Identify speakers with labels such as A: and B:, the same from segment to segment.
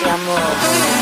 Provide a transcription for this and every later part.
A: noche.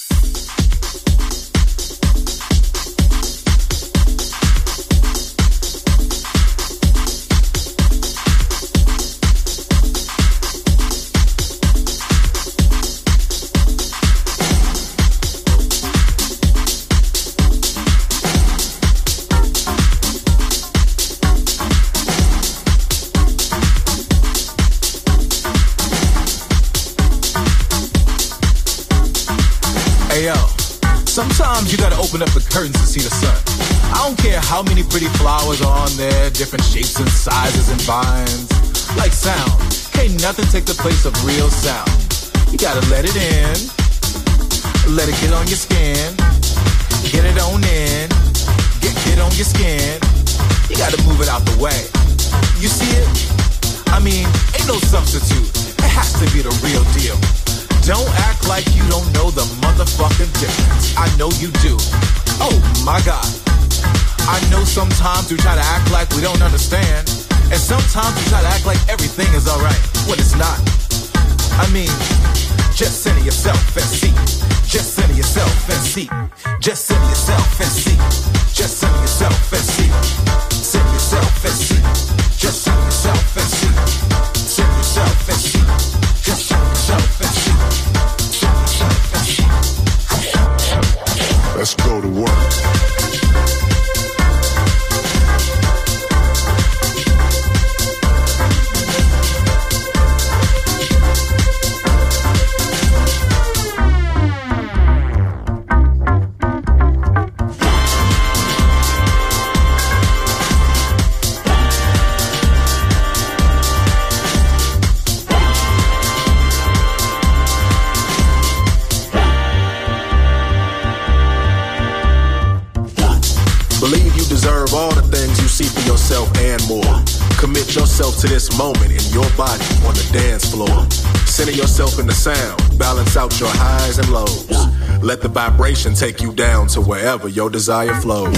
B: Sometimes you gotta open up the curtains to see the sun. I don't care how many pretty flowers are on there, different shapes and sizes and vines. Like sound, can't nothing take the place of real sound. You gotta let it in, let it get on your skin, get it on in, get get on your skin. You gotta move it out the way. You see it? I mean, ain't no substitute. It has to be the real deal. Don't act like you don't know the motherfucking difference. I know you do. Oh my god. I know sometimes we try to act like we don't understand. And sometimes we try to act like everything is alright when it's not. I mean, just center yourself and see. Just center yourself and see. Just center yourself and see. Just center yourself and see. Center yourself and see. Just center yourself and see.
C: Go to work.
D: To this moment in your body on the dance floor. Center yourself in the sound, balance out your highs and lows. Let the vibration take you down to wherever your desire flows.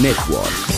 A: Network.